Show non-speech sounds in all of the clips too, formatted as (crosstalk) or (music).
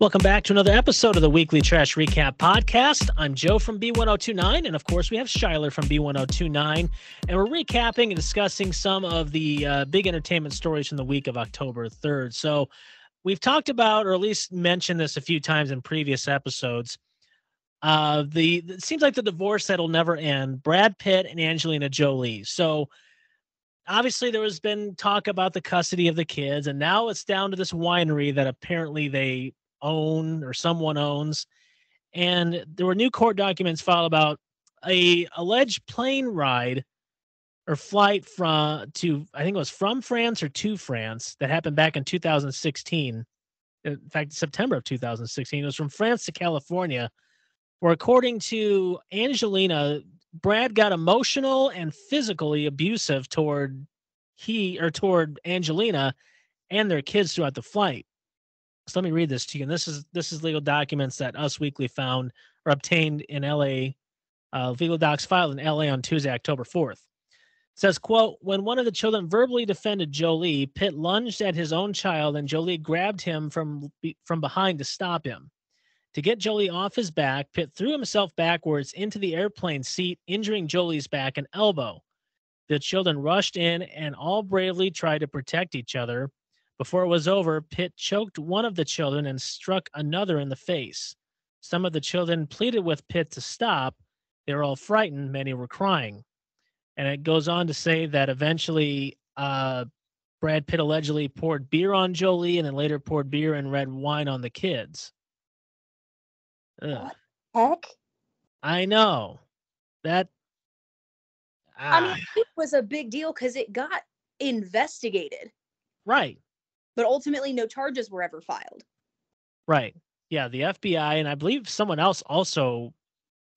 Welcome back to another episode of the Weekly Trash Recap Podcast. I'm Joe from B1029, and of course, we have Shyler from B1029, and we're recapping and discussing some of the uh, big entertainment stories from the week of October 3rd. So, we've talked about, or at least mentioned this a few times in previous episodes. Uh, the it seems like the divorce that'll never end. Brad Pitt and Angelina Jolie. So, obviously, there has been talk about the custody of the kids, and now it's down to this winery that apparently they own or someone owns. And there were new court documents filed about a alleged plane ride or flight from to I think it was from France or to France that happened back in 2016. In fact, September of 2016. It was from France to California, where according to Angelina, Brad got emotional and physically abusive toward he or toward Angelina and their kids throughout the flight. So let me read this to you. And this is this is legal documents that Us Weekly found or obtained in LA. Uh, legal docs filed in LA on Tuesday, October 4th. It says, quote, when one of the children verbally defended Jolie, Pitt lunged at his own child and Jolie grabbed him from from behind to stop him. To get Jolie off his back, Pitt threw himself backwards into the airplane seat, injuring Jolie's back and elbow. The children rushed in and all bravely tried to protect each other. Before it was over, Pitt choked one of the children and struck another in the face. Some of the children pleaded with Pitt to stop. They were all frightened. Many were crying. And it goes on to say that eventually uh, Brad Pitt allegedly poured beer on Jolie and then later poured beer and red wine on the kids. Ugh. Heck? I know. That. I mean, ah. it was a big deal because it got investigated. Right but ultimately no charges were ever filed. Right. Yeah, the FBI and I believe someone else also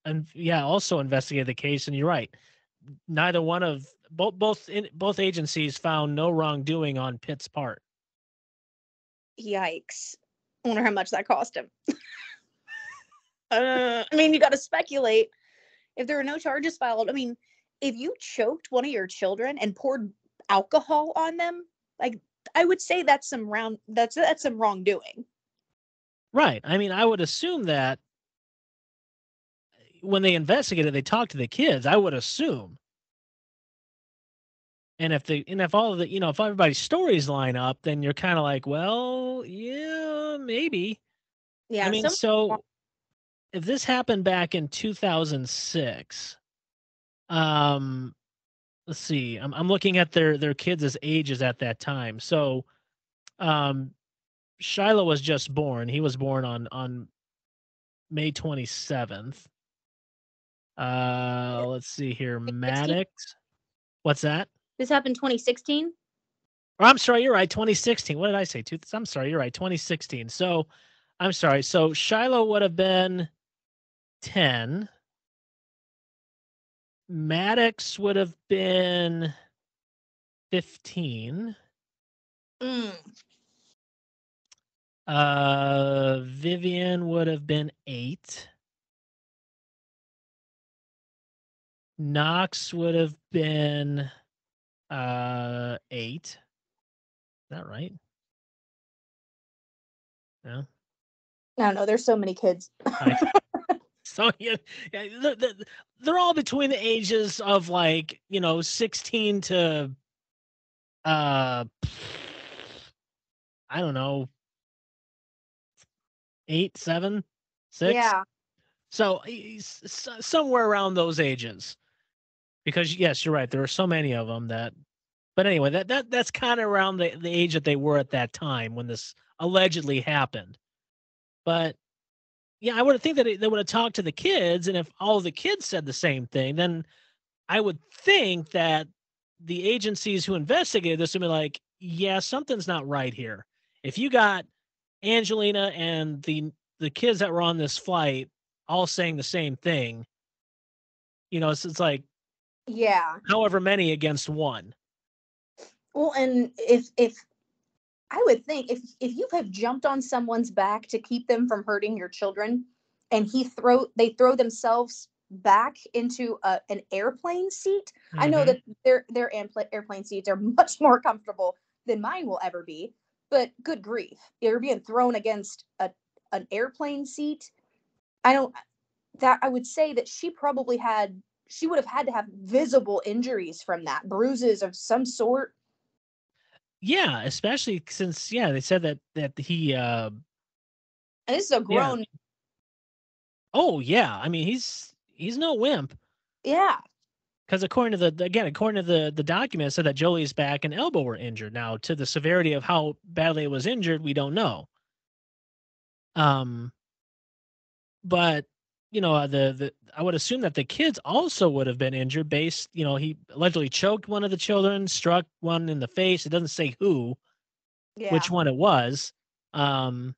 and yeah, also investigated the case and you're right. Neither one of both both in, both agencies found no wrongdoing on Pitt's part. Yikes. I wonder how much that cost him. (laughs) uh, I mean, you got to speculate. If there are no charges filed, I mean, if you choked one of your children and poured alcohol on them, like I would say that's some round that's that's some wrongdoing. Right. I mean, I would assume that when they investigated, they talked to the kids. I would assume. And if the and if all of the you know if everybody's stories line up, then you're kind of like, well, yeah, maybe. Yeah. I mean, some- so if this happened back in 2006, um, let's see. I'm I'm looking at their their kids' ages at that time. So, um, Shiloh was just born. He was born on on May 27th. Uh, let's see here. Maddox. What's that? This happened 2016. Oh, I'm sorry, you're right. 2016. What did I say? I'm sorry, you're right. 2016. So, I'm sorry. So Shiloh would have been 10. Maddox would have been 15. Mm. Uh, Vivian would have been eight. Knox would have been uh eight. Is that right? No. I don't know. There's so many kids. (laughs) (laughs) So yeah, they're all between the ages of like you know 16 to uh I don't know eight, seven, six. Yeah. So somewhere around those ages, because yes, you're right. There are so many of them that. But anyway, that that that's kind of around the, the age that they were at that time when this allegedly happened. But yeah, I would think that they would have talked to the kids, and if all the kids said the same thing, then I would think that the agencies who investigated this would be like, yeah, something's not right here. If you got Angelina and the the kids that were on this flight all saying the same thing, you know, it's, it's like, yeah, however many against one. Well, and if if I would think if if you have jumped on someone's back to keep them from hurting your children, and he throw they throw themselves back into a, an airplane seat. Mm-hmm. I know mm-hmm. that their their airplane seats are (laughs) much more comfortable than mine will ever be, but good grief, you're being thrown against a an airplane seat. I don't that I would say that she probably had she would have had to have visible injuries from that, bruises of some sort. Yeah, especially since yeah, they said that that he uh And this is a grown yeah. Oh yeah, I mean he's he's no wimp. Yeah. Because according to the again, according to the the document, said that Jolie's back and elbow were injured. Now, to the severity of how badly it was injured, we don't know. Um, but you know, uh, the the I would assume that the kids also would have been injured. Based, you know, he allegedly choked one of the children, struck one in the face. It doesn't say who, yeah. which one it was. Um,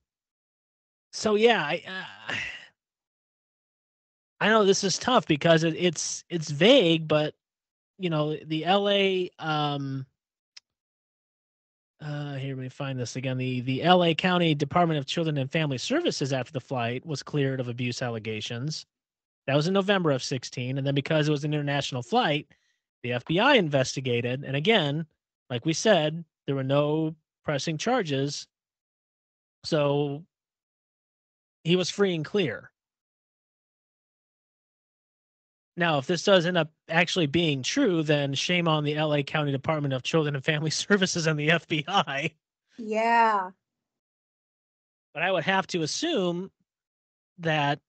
so yeah, I. Uh, (sighs) I know this is tough because it, it's it's vague, but you know the L.A. Um, uh, here, let me find this again. The the L.A. County Department of Children and Family Services after the flight was cleared of abuse allegations. That was in November of 16, and then because it was an international flight, the FBI investigated, and again, like we said, there were no pressing charges, so he was free and clear. Now, if this does end up actually being true, then shame on the LA County Department of Children and Family (laughs) Services and the FBI. Yeah. But I would have to assume that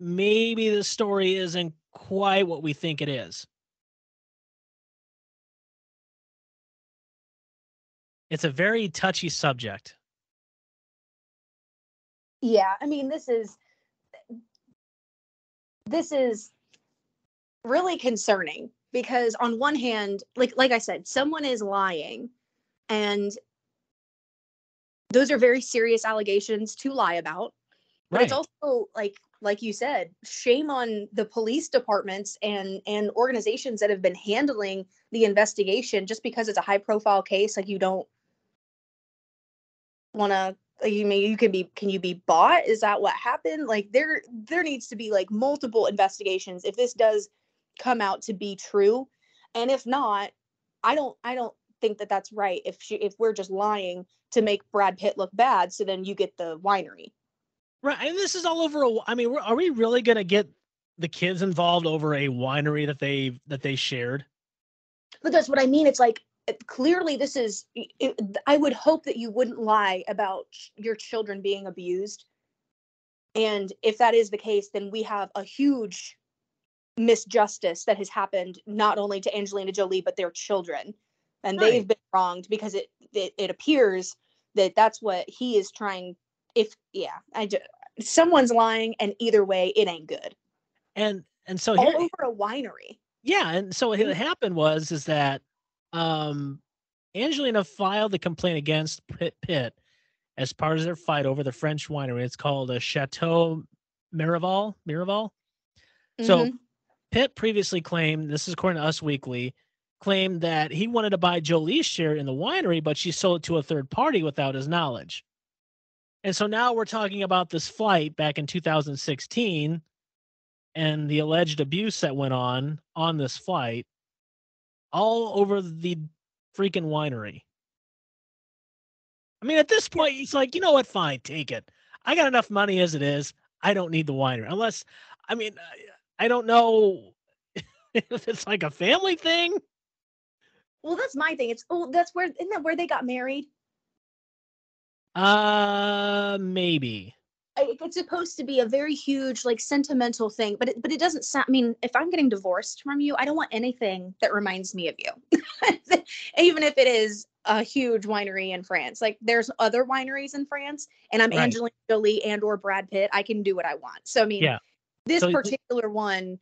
maybe the story isn't quite what we think it is. It's a very touchy subject. Yeah, I mean, this is this is really concerning because on one hand like like i said someone is lying and those are very serious allegations to lie about but right. it's also like like you said shame on the police departments and and organizations that have been handling the investigation just because it's a high profile case like you don't want to you mean you can be can you be bought is that what happened like there there needs to be like multiple investigations if this does come out to be true and if not i don't i don't think that that's right if she if we're just lying to make brad pitt look bad so then you get the winery. Right and this is all over a, i mean are we really going to get the kids involved over a winery that they that they shared? But that's what i mean it's like eh, clearly this is it, i would hope that you wouldn't lie about your children being abused. And if that is the case then we have a huge misjustice that has happened not only to Angelina Jolie but their children, and right. they've been wronged because it, it it appears that that's what he is trying. If yeah, I just someone's lying, and either way, it ain't good. And and so all here, over a winery. Yeah, and so what happened was is that um Angelina filed the complaint against Pitt, Pitt as part of their fight over the French winery. It's called a Chateau Miraval. Miraval. Mm-hmm. Pitt previously claimed, this is according to Us Weekly, claimed that he wanted to buy Jolie's share in the winery, but she sold it to a third party without his knowledge. And so now we're talking about this flight back in 2016 and the alleged abuse that went on on this flight all over the freaking winery. I mean, at this point, he's like, you know what? Fine, take it. I got enough money as it is. I don't need the winery. Unless, I mean, I don't know (laughs) if it's like a family thing. Well, that's my thing. It's oh, that's where isn't that where they got married? Uh, maybe. It's supposed to be a very huge, like sentimental thing, but it, but it doesn't sound. I mean, if I'm getting divorced from you, I don't want anything that reminds me of you, (laughs) even if it is a huge winery in France. Like there's other wineries in France, and I'm right. Angelina Jolie and or Brad Pitt. I can do what I want. So I mean, yeah. This so particular one.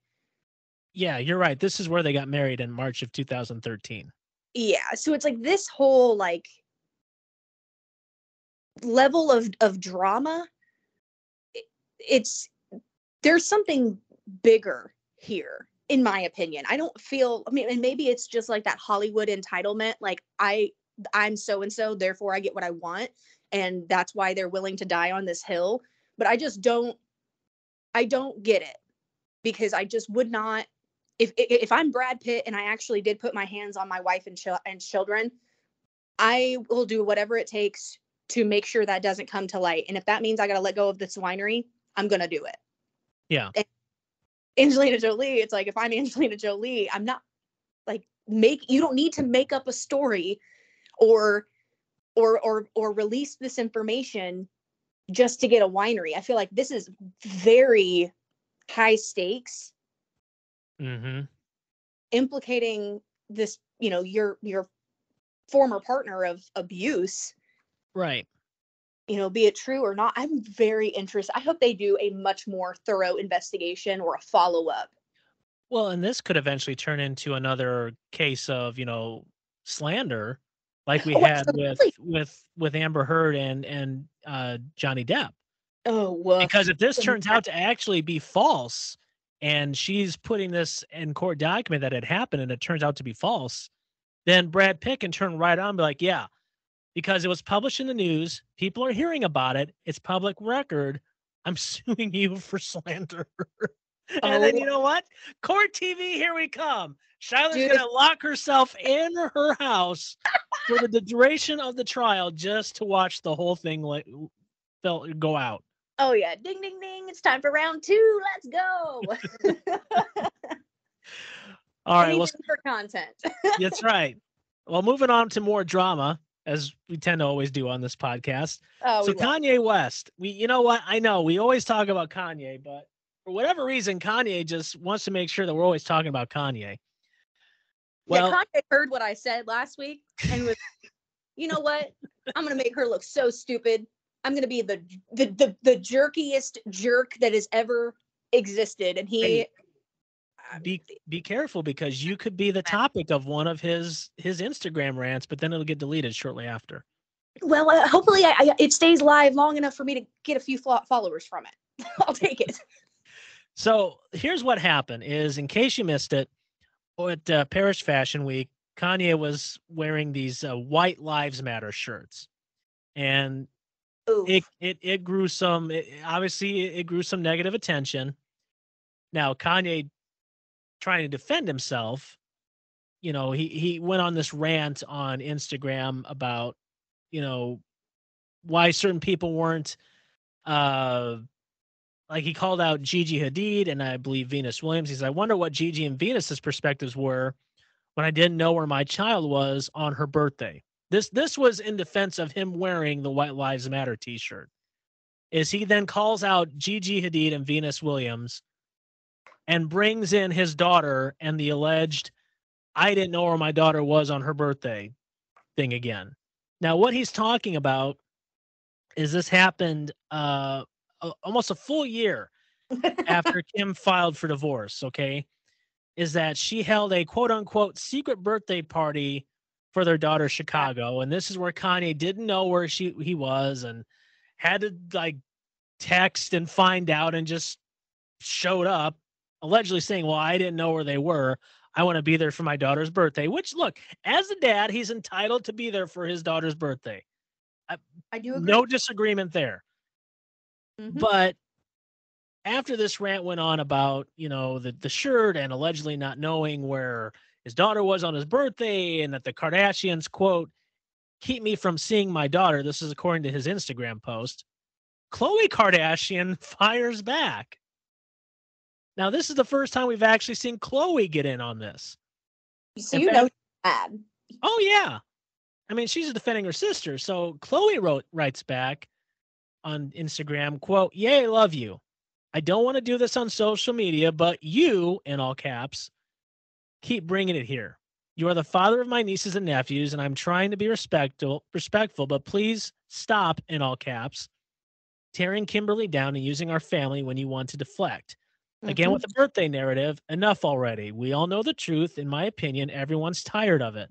Yeah, you're right. This is where they got married in March of 2013. Yeah, so it's like this whole like level of of drama it's there's something bigger here in my opinion i don't feel i mean and maybe it's just like that hollywood entitlement like i i'm so and so therefore i get what i want and that's why they're willing to die on this hill but i just don't I don't get it because I just would not. If if I'm Brad Pitt and I actually did put my hands on my wife and ch- and children, I will do whatever it takes to make sure that doesn't come to light. And if that means I got to let go of this winery, I'm going to do it. Yeah. And Angelina Jolie, it's like if I'm (laughs) Angelina Jolie, I'm not like make you don't need to make up a story or or or or release this information just to get a winery. I feel like this is very high stakes Mm-hmm. implicating this, you know, your your former partner of abuse, Right. you know, be it true or not. I'm very interested. I hope they do a much more thorough investigation or a follow up. Well, and this could eventually turn into another case of, you know, slander, like we Oh, had with absolutely. with with Amber Heard and and uh, Johnny Depp. Oh, woof. Because if this turns out to actually be false, and she's putting this in court document that it happened, and it turns out to be false, then Brad Pitt can turn right on and be like, "Yeah, because it was published in the news, people are hearing about it, it's public record. I'm (laughs) suing you for slander." And then Oh. you know what? Court TV, here we come. Shiloh's Dude. gonna lock herself in her house for the duration of the trial just to watch the whole thing like go out. Oh yeah, ding ding ding! It's time for round two. Let's go. (laughs) All right, well, for content. (laughs) that's right. Well, moving on to more drama, as we tend to always do on this podcast. Oh, so we Kanye West, we you know what? I know we always talk about Kanye, but for whatever reason, Kanye just wants to make sure that we're always talking about Kanye. Well, yeah, Kanye heard what I said last week and was, (laughs) you know what? I'm gonna make her look so stupid. I'm gonna be the the the, the jerkiest jerk that has ever existed, and he. Hey, be be careful because you could be the topic of one of his his Instagram rants, but then it'll get deleted shortly after. Well, uh, hopefully, I, I, it stays live long enough for me to get a few followers from it. (laughs) I'll take it. So here's what happened: is in case you missed it, at uh, Paris Fashion Week, Kanye was wearing these uh, "White Lives Matter" shirts, and Oof. it it it grew some. It, obviously, it grew some negative attention. Now Kanye, trying to defend himself, you know, he he went on this rant on Instagram about, you know, why certain people weren't, uh, like he called out Gigi Hadid and I believe Venus Williams. He said, I wonder what Gigi and Venus's perspectives were when I didn't know where my child was on her birthday. This this was in defense of him wearing the White Lives Matter T-shirt. Is he then calls out Gigi Hadid and Venus Williams and brings in his daughter and the alleged I didn't know where my daughter was on her birthday thing again. Now what he's talking about is this happened uh a- almost a full year after (laughs) Kim filed for divorce, okay? Is that she held a quote unquote secret birthday party for their daughter Chicago and this is where Kanye didn't know where she he was and had to like text and find out and just showed up allegedly saying, "Well, I didn't know where they were. I want to be there for my daughter's birthday." Which look, as a dad, he's entitled to be there for his daughter's birthday. Uh, I do agree. No disagreement there. Mhm. But after this rant went on about, you know, the the shirt and allegedly not knowing where his daughter was on his birthday and that the Kardashians quote keep me from seeing my daughter. This is according to his Instagram post. Khloe Kardashian (laughs) fires back. Now, this is the first time we've actually seen Khloe get in on this. so in you fact- know bad. Oh yeah. I mean, she's defending her sister. So Khloe wrote writes back on Instagram, quote, Yay, love you. I don't want to do this on social media, but you, in all caps, keep bringing it here. You are the father of my nieces and nephews, and I'm trying to be respectful, respectful, but please stop, in all caps, tearing Kimberly down and using our family when you want to deflect. Again, Mhm. with the birthday narrative, enough already. We all know the truth. In my opinion, everyone's tired of it.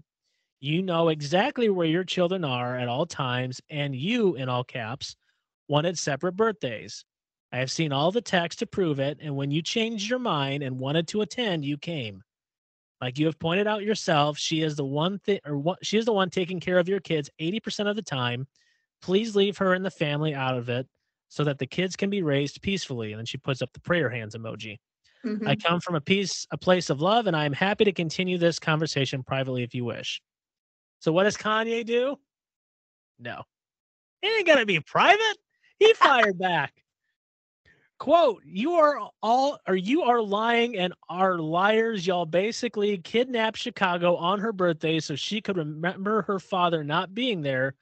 You know exactly where your children are at all times, and you, in all caps, wanted separate birthdays. I have seen all the text to prove it, and when you changed your mind and wanted to attend, you came. Like you have pointed out yourself, she is the one thing, or what she is the one taking care of your kids 80% of the time. Please leave her and the family out of it so that the kids can be raised peacefully. And then she puts up the prayer hands emoji. Mhm. I come from a peace, a place of love, and I am happy to continue this conversation privately if you wish. So what does Kanye do? No. It ain't gonna be private. He fired back. Quote, you are all or you are lying and are liars. Y'all basically kidnapped Chicago on her birthday so she could remember her father not being there.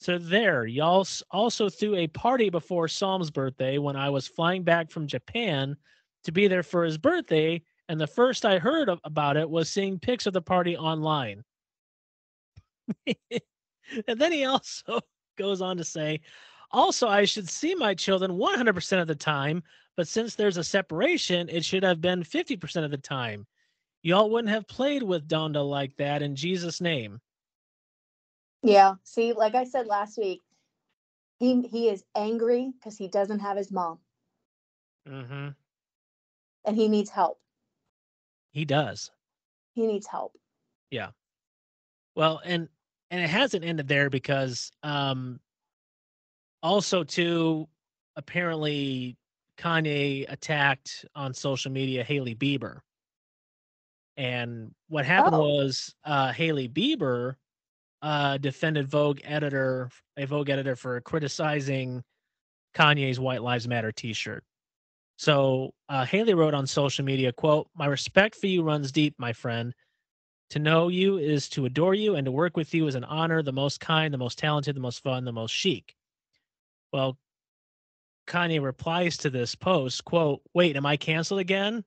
So there, y'all also threw a party before Psalm's birthday when I was flying back from Japan to be there for his birthday. And the first I heard of, about it was seeing pics of the party online. (laughs) and then he also (laughs) goes on to say, also, I should see my children 100% of the time, but since there's a separation, it should have been 50% of the time. Y'all wouldn't have played with Donda like that in Jesus' name. Yeah. See, like I said last week, he he is angry because he doesn't have his mom. Mm-hmm. And he needs help. He does. He needs help. Yeah. Well, and and it hasn't ended there because um also too apparently Kanye attacked on social media Hailey Bieber. And what happened oh. was uh Hailey Bieber uh defended Vogue editor a Vogue editor for criticizing Kanye's White Lives Matter t-shirt. So uh, Hailey wrote on social media, quote, My respect for you runs deep, my friend. To know you is to adore you, and to work with you is an honor, the most kind, the most talented, the most fun, the most chic. Well, Kanye replies to this post, quote, wait, am I canceled again?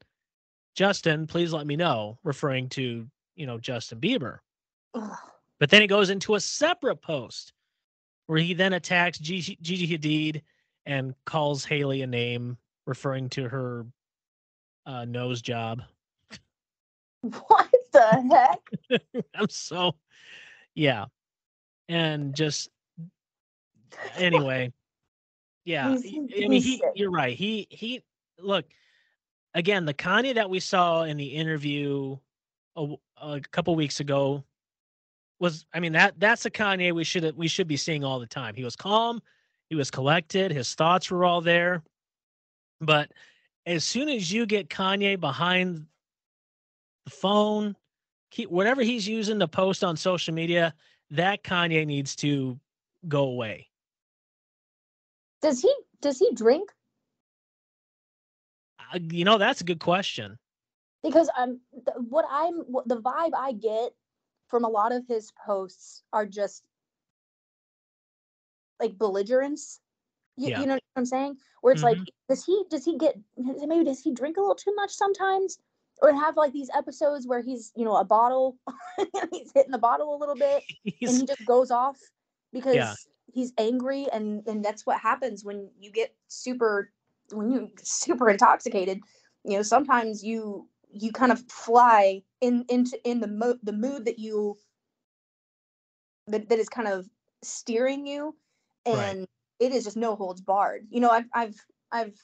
Justin, please let me know, referring to, you know, Justin Bieber. Ugh. But then he goes into a separate post where he then attacks Gigi, Gigi Hadid and calls Hailey a name, referring to her uh, nose job. What the heck? (laughs) I'm so, yeah. And just, (laughs) anyway. Yeah, he's, I mean, he. You're right. He he. Look, again, the Kanye that we saw in the interview a, a couple weeks ago was. I mean that that's a Kanye we should we should be seeing all the time. He was calm. He was collected. His thoughts were all there. But as soon as you get Kanye behind the phone, keep whatever he's using to post on social media, that Kanye needs to go away. Does he does he drink? Uh, you know, that's a good question. Because I'm what I'm what, the vibe I get from a lot of his posts are just like belligerence. You, yeah. you know what I'm saying? Where it's mm-hmm. like, does he does he get maybe does he drink a little too much sometimes? Or have like these episodes where he's, you know, a bottle (laughs) he's hitting the bottle a little bit (laughs) and he just goes off because yeah he's angry and and that's what happens when you get super when you (laughs) super intoxicated you know sometimes you you kind of fly in into in the mo- the mood that you that, that is kind of steering you and right. it is just no holds barred you know i've i've i've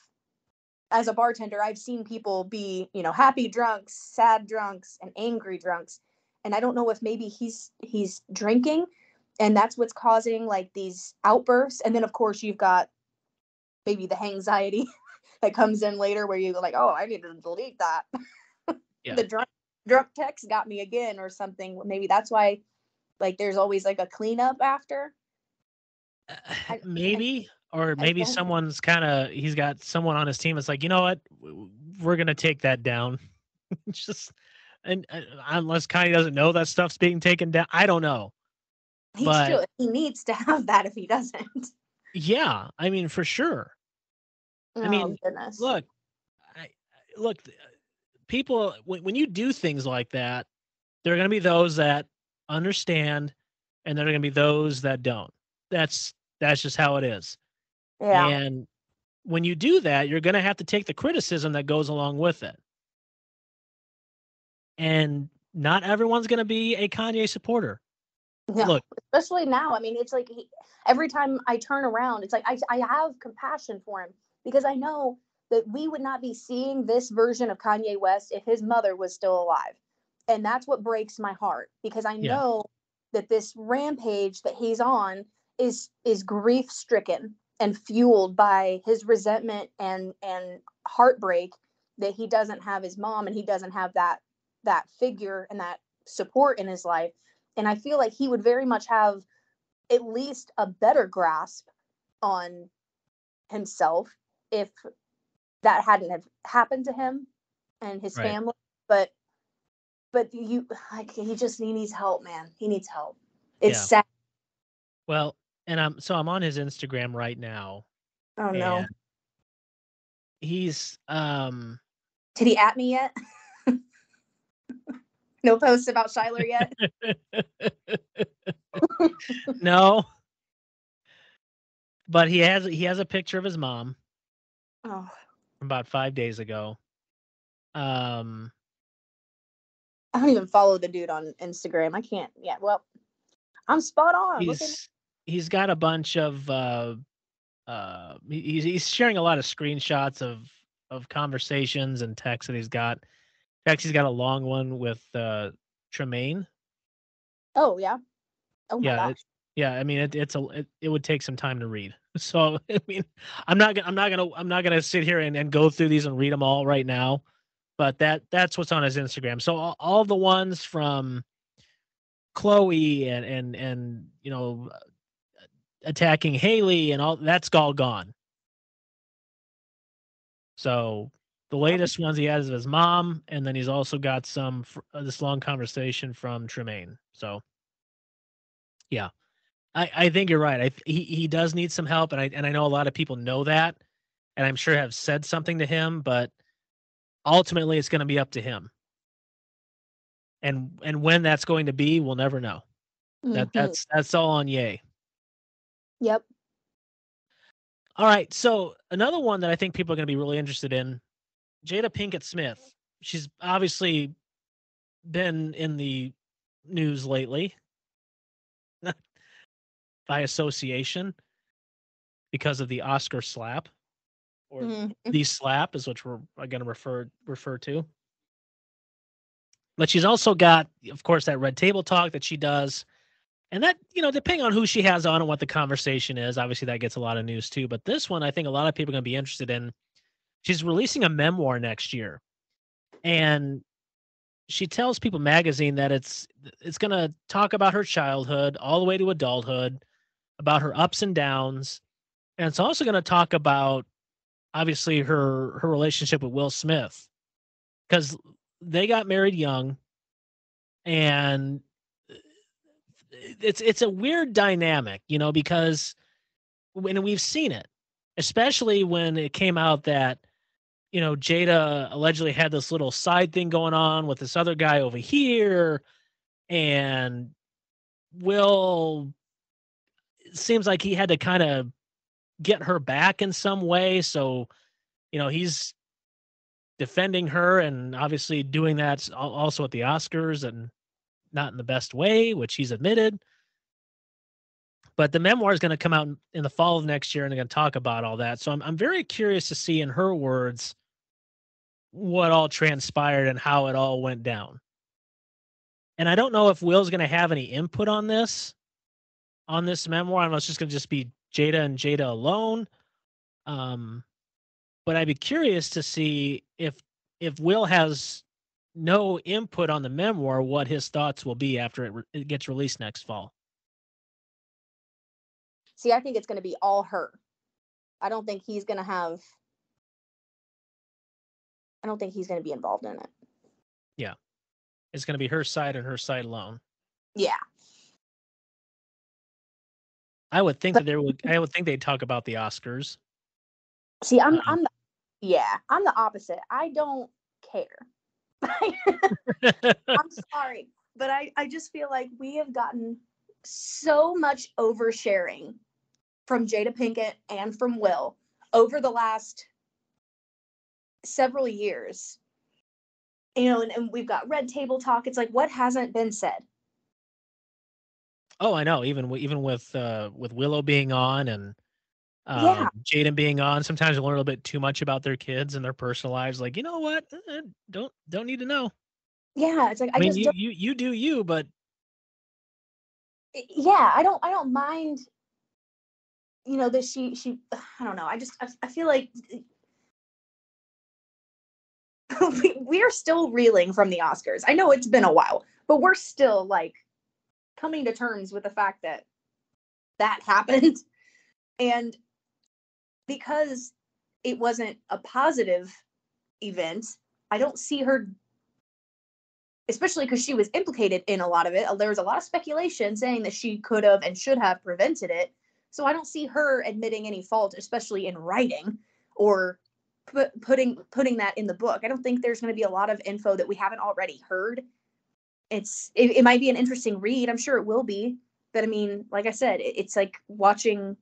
as a bartender i've seen people be you know happy drunks sad drunks and angry drunks and i don't know if maybe he's he's drinking and that's what's causing like these outbursts and then of course you've got maybe the anxiety (laughs) that comes in later where you're like oh i need to delete that. (laughs) Yeah. the drunk drunk text got me again or something. Maybe that's why like there's always like a cleanup after. Uh, (sighs) maybe I, or maybe someone's kind of he's got someone on his team that's like you know what? We're gonna take that down. (laughs) Just and uh, unless Kanye doesn't know that stuff's being taken down i don't know he but, should. He needs to have that if he doesn't. Yeah, I mean for sure. Oh, I mean, goodness. look, I, look, uh, people when, when you do things like that, there are going to be those that understand, and there are going to be those that don't. That's that's just how it is. Yeah. And when you do that, you're going to have to take the criticism that goes along with it. And not everyone's going to be a Kanye supporter. Yeah, Look, especially now. I mean, it's like he, every time I turn around, it's like I, I have compassion for him because I know that we would not be seeing this version of Kanye West if his mother was still alive. And that's what breaks my heart because I yeah. know that this rampage that he's on is is grief stricken and fueled by his resentment and and heartbreak that he doesn't have his mom and he doesn't have that that figure and that support in his life and I feel like he would very much have at least a better grasp on himself if that hadn't have happened to him and his Right. family but but you like he just he needs help man he needs help it's Yeah. sad Well, and I'm so I'm on his Instagram right now. oh no He's um did he at me yet (laughs) no posts about Shyler yet (laughs) no. But he has he has a picture of his mom oh from about five days ago. Um I don't even follow the dude on Instagram I can't yeah well I'm spot on he's he's got a bunch of uh uh he's he's sharing a lot of screenshots of of conversations and texts that he's got. In fact, he's got a long one with uh Tremaine. oh yeah oh my Yeah, gosh it- Yeah, I mean it, it's a it, it would take some time to read. (laughs) So I mean, I'm not gonna I'm not gonna I'm not gonna sit here and, and go through these and read them all right now. But that that's what's on his Instagram. So all, all the ones from Khloe and and and you know attacking Hailey and all that's all gone. So the latest ones he has of his mom, and then he's also got some uh, this long conversation from Tremaine. So yeah, I I think you're right. I he he does need some help, and I and I know a lot of people know that, and I'm sure have said something to him, but ultimately it's going to be up to him. And and when that's going to be, we'll never know. That Mhm. that's that's all on Yay. yep All right. So another one that I think people are going to be really interested in, Jada Pinkett Smith. She's obviously been in the news lately (laughs) by association because of the Oscar slap, or Mhm. the slap is what we're going to refer refer to. But she's also got, of course, that red table talk that she does. And that, you know, depending on who she has on and what the conversation is, obviously that gets a lot of news too. But this one, I think a lot of people are going to be interested in. She's releasing a memoir next year. And she tells People magazine that it's it's going to talk about her childhood all the way to adulthood, about her ups and downs. And it's also going to talk about obviously her her relationship with Will Smith. Cuz they got married young and uh, it's it's a weird dynamic, you know, because when we've seen it, especially when it came out that you know Jada allegedly had this little side thing going on with this other guy over here, and Will seems like he had to kind of get her back in some way. So, you know, he's defending her and obviously doing that also at the Oscars and not in the best way, which he's admitted. But the memoir is going to come out in- the fall of next year and they're going to talk about all that. So I'm, I'm very curious to see in her words what all transpired and how it all went down. And I don't know if Will's going to have any input on this, on this memoir. I don't know, it's just going to just be Jada and Jada alone. Um, but I'd be curious to see if if Will has no input on the memoir, what his thoughts will be after it, re- it gets released next fall. See, I think it's going to be all her. I don't think he's going to have. I don't think he's going to be involved in it. Yeah. It's going to be her side and her side alone. Yeah. I would think But- that there would. I would think they'd talk about the Oscars. See, I'm. Um, I'm. The, yeah, I'm the opposite. I don't care. (laughs) I'm sorry, but I. I just feel like we have gotten so much oversharing from Jada Pinkett and from Will over the last several years. You know, and, and we've got red table talk. It's like what hasn't been said. oh, I know. Even even with uh, with Willow being on and um, Yeah. Jaden being on, sometimes you learn a little bit too much about their kids and their personal lives. Like, you know what? Uh, don't don't need to know. Yeah, it's like I, I, mean, just you, you you do you, but yeah, I don't I don't mind you know that she she I don't know. I just I, I feel like (laughs) we, we are still reeling from the Oscars. I know it's been a while, but we're still like coming to terms with the fact that that (laughs) happened. And because it wasn't a positive event, I don't see her especially because she was implicated in a lot of it. There was a lot of speculation saying that she could have and should have prevented it. So I don't see her admitting any fault, especially in writing or put, putting putting that in the book. I don't think there's going to be a lot of info that we haven't already heard. It's it, it, might be an interesting read. I'm sure it will be, but I mean, like I said, it, it's like watching,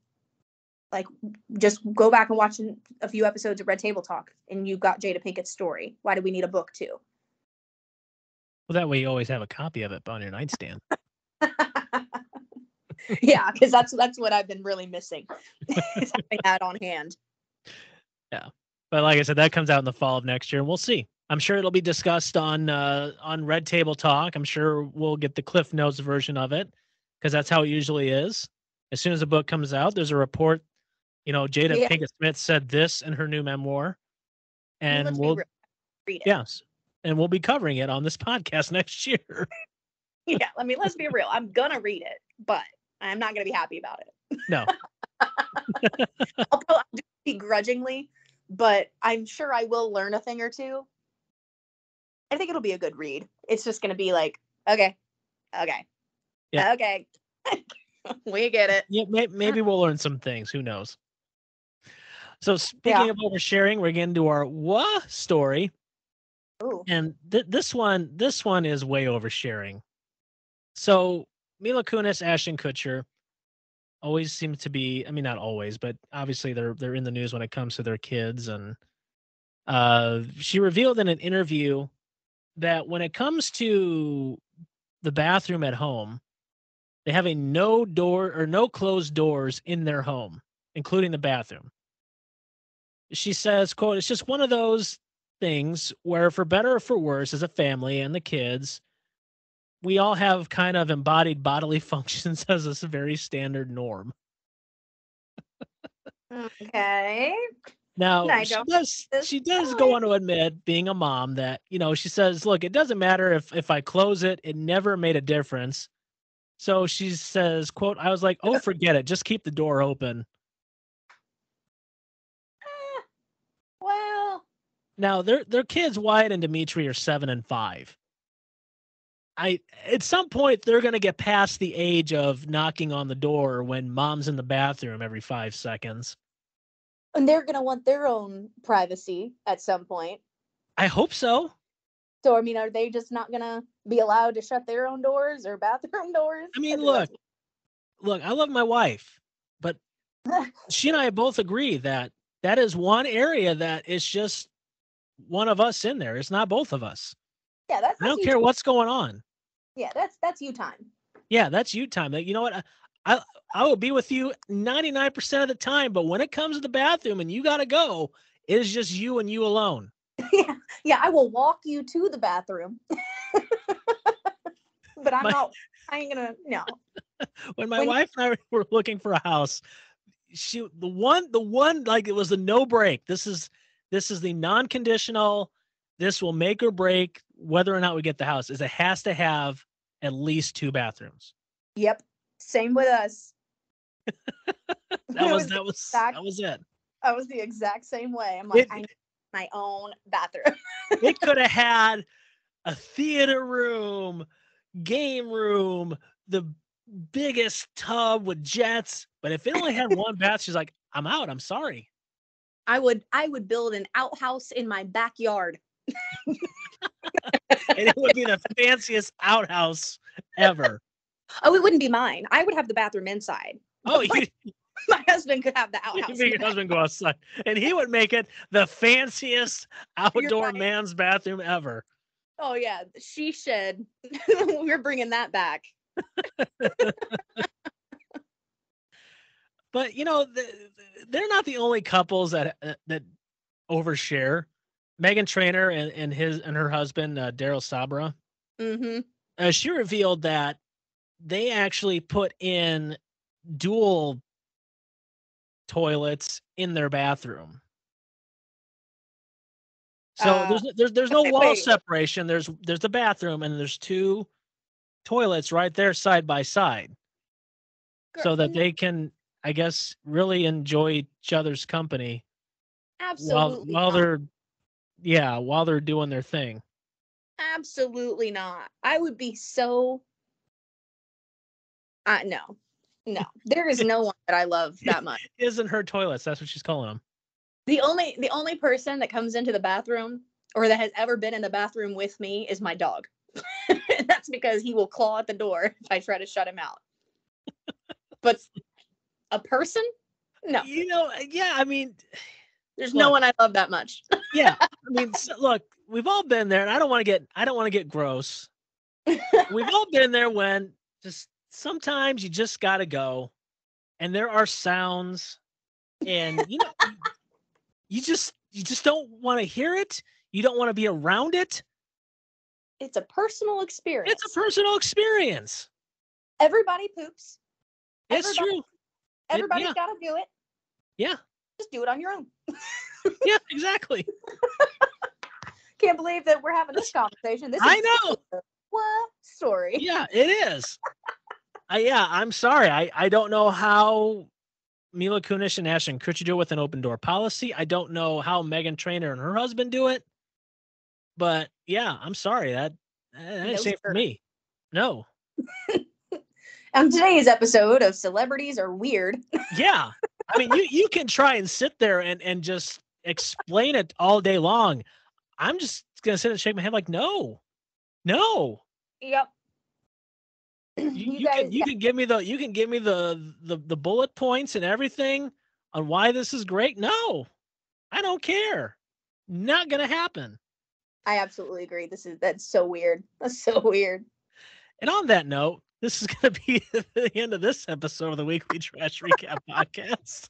like just go back and watch a few episodes of Red Table Talk, and you've got Jada Pinkett's story. Why do we need a book too? Well, that way you always have a copy of it on your nightstand. (laughs) yeah, because that's that's what I've been really missing. (laughs) is having that on hand. Yeah, but like I said, that comes out in the fall of next year, and we'll see. I'm sure it'll be discussed on uh, on Red Table Talk. I'm sure we'll get the Cliff Notes version of it because that's how it usually is. As soon as the book comes out, there's a report. You know, Jada yeah. Pinkett Smith said this in her new memoir, and we'll read it. Yes, and we'll be covering it on this podcast (laughs) next year. yeah, I mean, let's be real. I'm gonna read it, but I'm not gonna be happy about it. No. (laughs) I'll probably do begrudgingly, but I'm sure I will learn a thing or two. I think it'll be a good read. It's just gonna be like, okay, okay, yeah, okay, (laughs) we get it. Yeah, maybe we'll learn some things. Who knows? So speaking yeah. of oversharing, we're getting to our what story. Ooh. And th- this one, this one is way oversharing. So Mila Kunis, Ashton Kutcher, always seem to be. I mean, not always, but obviously they're they're in the news when it comes to their kids. And uh, she revealed in an interview that when it comes to the bathroom at home, they have a no door or no closed doors in their home, including the bathroom. She says, "quote It's just one of those things where, for better or for worse, as a family and the kids, we all have kind of embodied bodily (laughs) functions as a very standard norm. okay. Now she does she does go on to admit, being a mom, that you know she says, "Look, it doesn't matter if if I close it; it never made a difference." So she says, "quote I was like, oh, (laughs) forget it, just keep the door open." Well. Now their their kids Wyatt and Dimitri are seven and five. I at some point they're gonna get past the age of knocking on the door when mom's in the bathroom every five seconds. And they're gonna want their own privacy at some point. I hope so. So I mean, are they just not gonna be allowed to shut their own doors or bathroom (laughs) doors? I mean, look, look, I love my wife, but (laughs) she and I both agree that that is one area that is just one of us in there. It's not both of us. Yeah, that's. I don't care what's going on. Yeah, that's that's you time. Yeah, that's you time. You know what? I, I I will be with you 99% of the time, but when it comes to the bathroom and you got to go, it is just you and you alone. (laughs) yeah. Yeah, I will walk you to the bathroom. (laughs) but I'm my, not I ain't gonna no. (laughs) when my when, wife and I were looking for a house, she the one the one like it was a no break. This is this is the non-conditional. This will make or break whether or not we get the house. Is it has to have at least two bathrooms. Yep. Same with us. (laughs) that (laughs) was, was that was exact, that was it. I was the exact same way. I'm like, it, I need my own bathroom. it could have had a theater room, game room, the biggest tub with jets. But if it only had one (laughs) bath, she's like, I'm out. I'm sorry. I would I would build an outhouse in my backyard. And it would be the fanciest outhouse ever. Oh, it wouldn't be mine. I would have the bathroom inside. Oh, (laughs) my, (laughs) my husband could have the (laughs) outhouse. You your husband go outside, and he would make it the fanciest outdoor right. man's bathroom ever. Oh yeah, she shed. We're bringing that back. But you know, they're not the only couples that uh, that overshare. Meghan Trainor and, and his and her husband uh, Daryl Sabara. Mm-hmm. Uh, she revealed that they actually put in dual toilets in their bathroom. So uh, there's there's there's no wall wait. separation. There's there's the bathroom and there's two toilets right there side by side. so that they can, I guess, really enjoy each other's company absolutely while while they're, yeah, while they're doing their thing. absolutely not. I would be so. Uh, no, no. (laughs) There is no one that I love that much. Isn't her toilets? That's what she's calling them. The only the only person that comes into the bathroom or that has ever been in the bathroom with me is my dog. (laughs) That's because he will claw at the door if I try to shut him out. But a person? No. You know, yeah. I mean, There's no one I love that much. (laughs) yeah. I mean, s look, we've all been there, and I don't want to get, I don't want to get gross. we've all been there when just sometimes you just got to go, and there are sounds, and you know, you- you just you just don't want to hear it. You don't want to be around it. It's a personal experience. It's a personal experience. Everybody poops. It's Everybody- true. Everybody's yeah. got to do it. Yeah. Just do it on your own. Yeah, (laughs) exactly. Can't believe that we're having this conversation. This is I know. what story. Yeah, it is. I, yeah, I'm sorry. I, I don't know how Mila Kunis and Ashton Kutcher do it with an open door policy. I don't know how Meghan Trainor and her husband do it. But yeah, I'm sorry. That, that ain't No, safe for me. No. (laughs) On today's episode of Celebrities Are Weird, Yeah. I mean, you, you can try and sit there and, and just explain it all day long. I'm just going to sit and shake my head like, no, no. yep. you, You, you guys, can you can give me the you can give me the, the the bullet points and everything on why this is great. No, I don't care. Not gonna happen. I absolutely agree. This is that's so weird. That's so weird. And on that note, this is gonna be (laughs) the end of this episode of the Weekly Trash Recap (laughs) Podcast.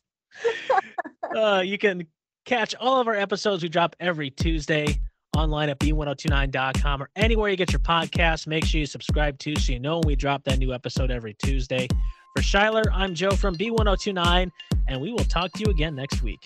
Uh, you can catch all of our episodes we drop every Tuesday online at b1029.com or anywhere you get your podcast. Make sure you subscribe to so you know when we drop that new episode every Tuesday. For Shyler, I'm Joe from B1029, and we will talk to you again next week.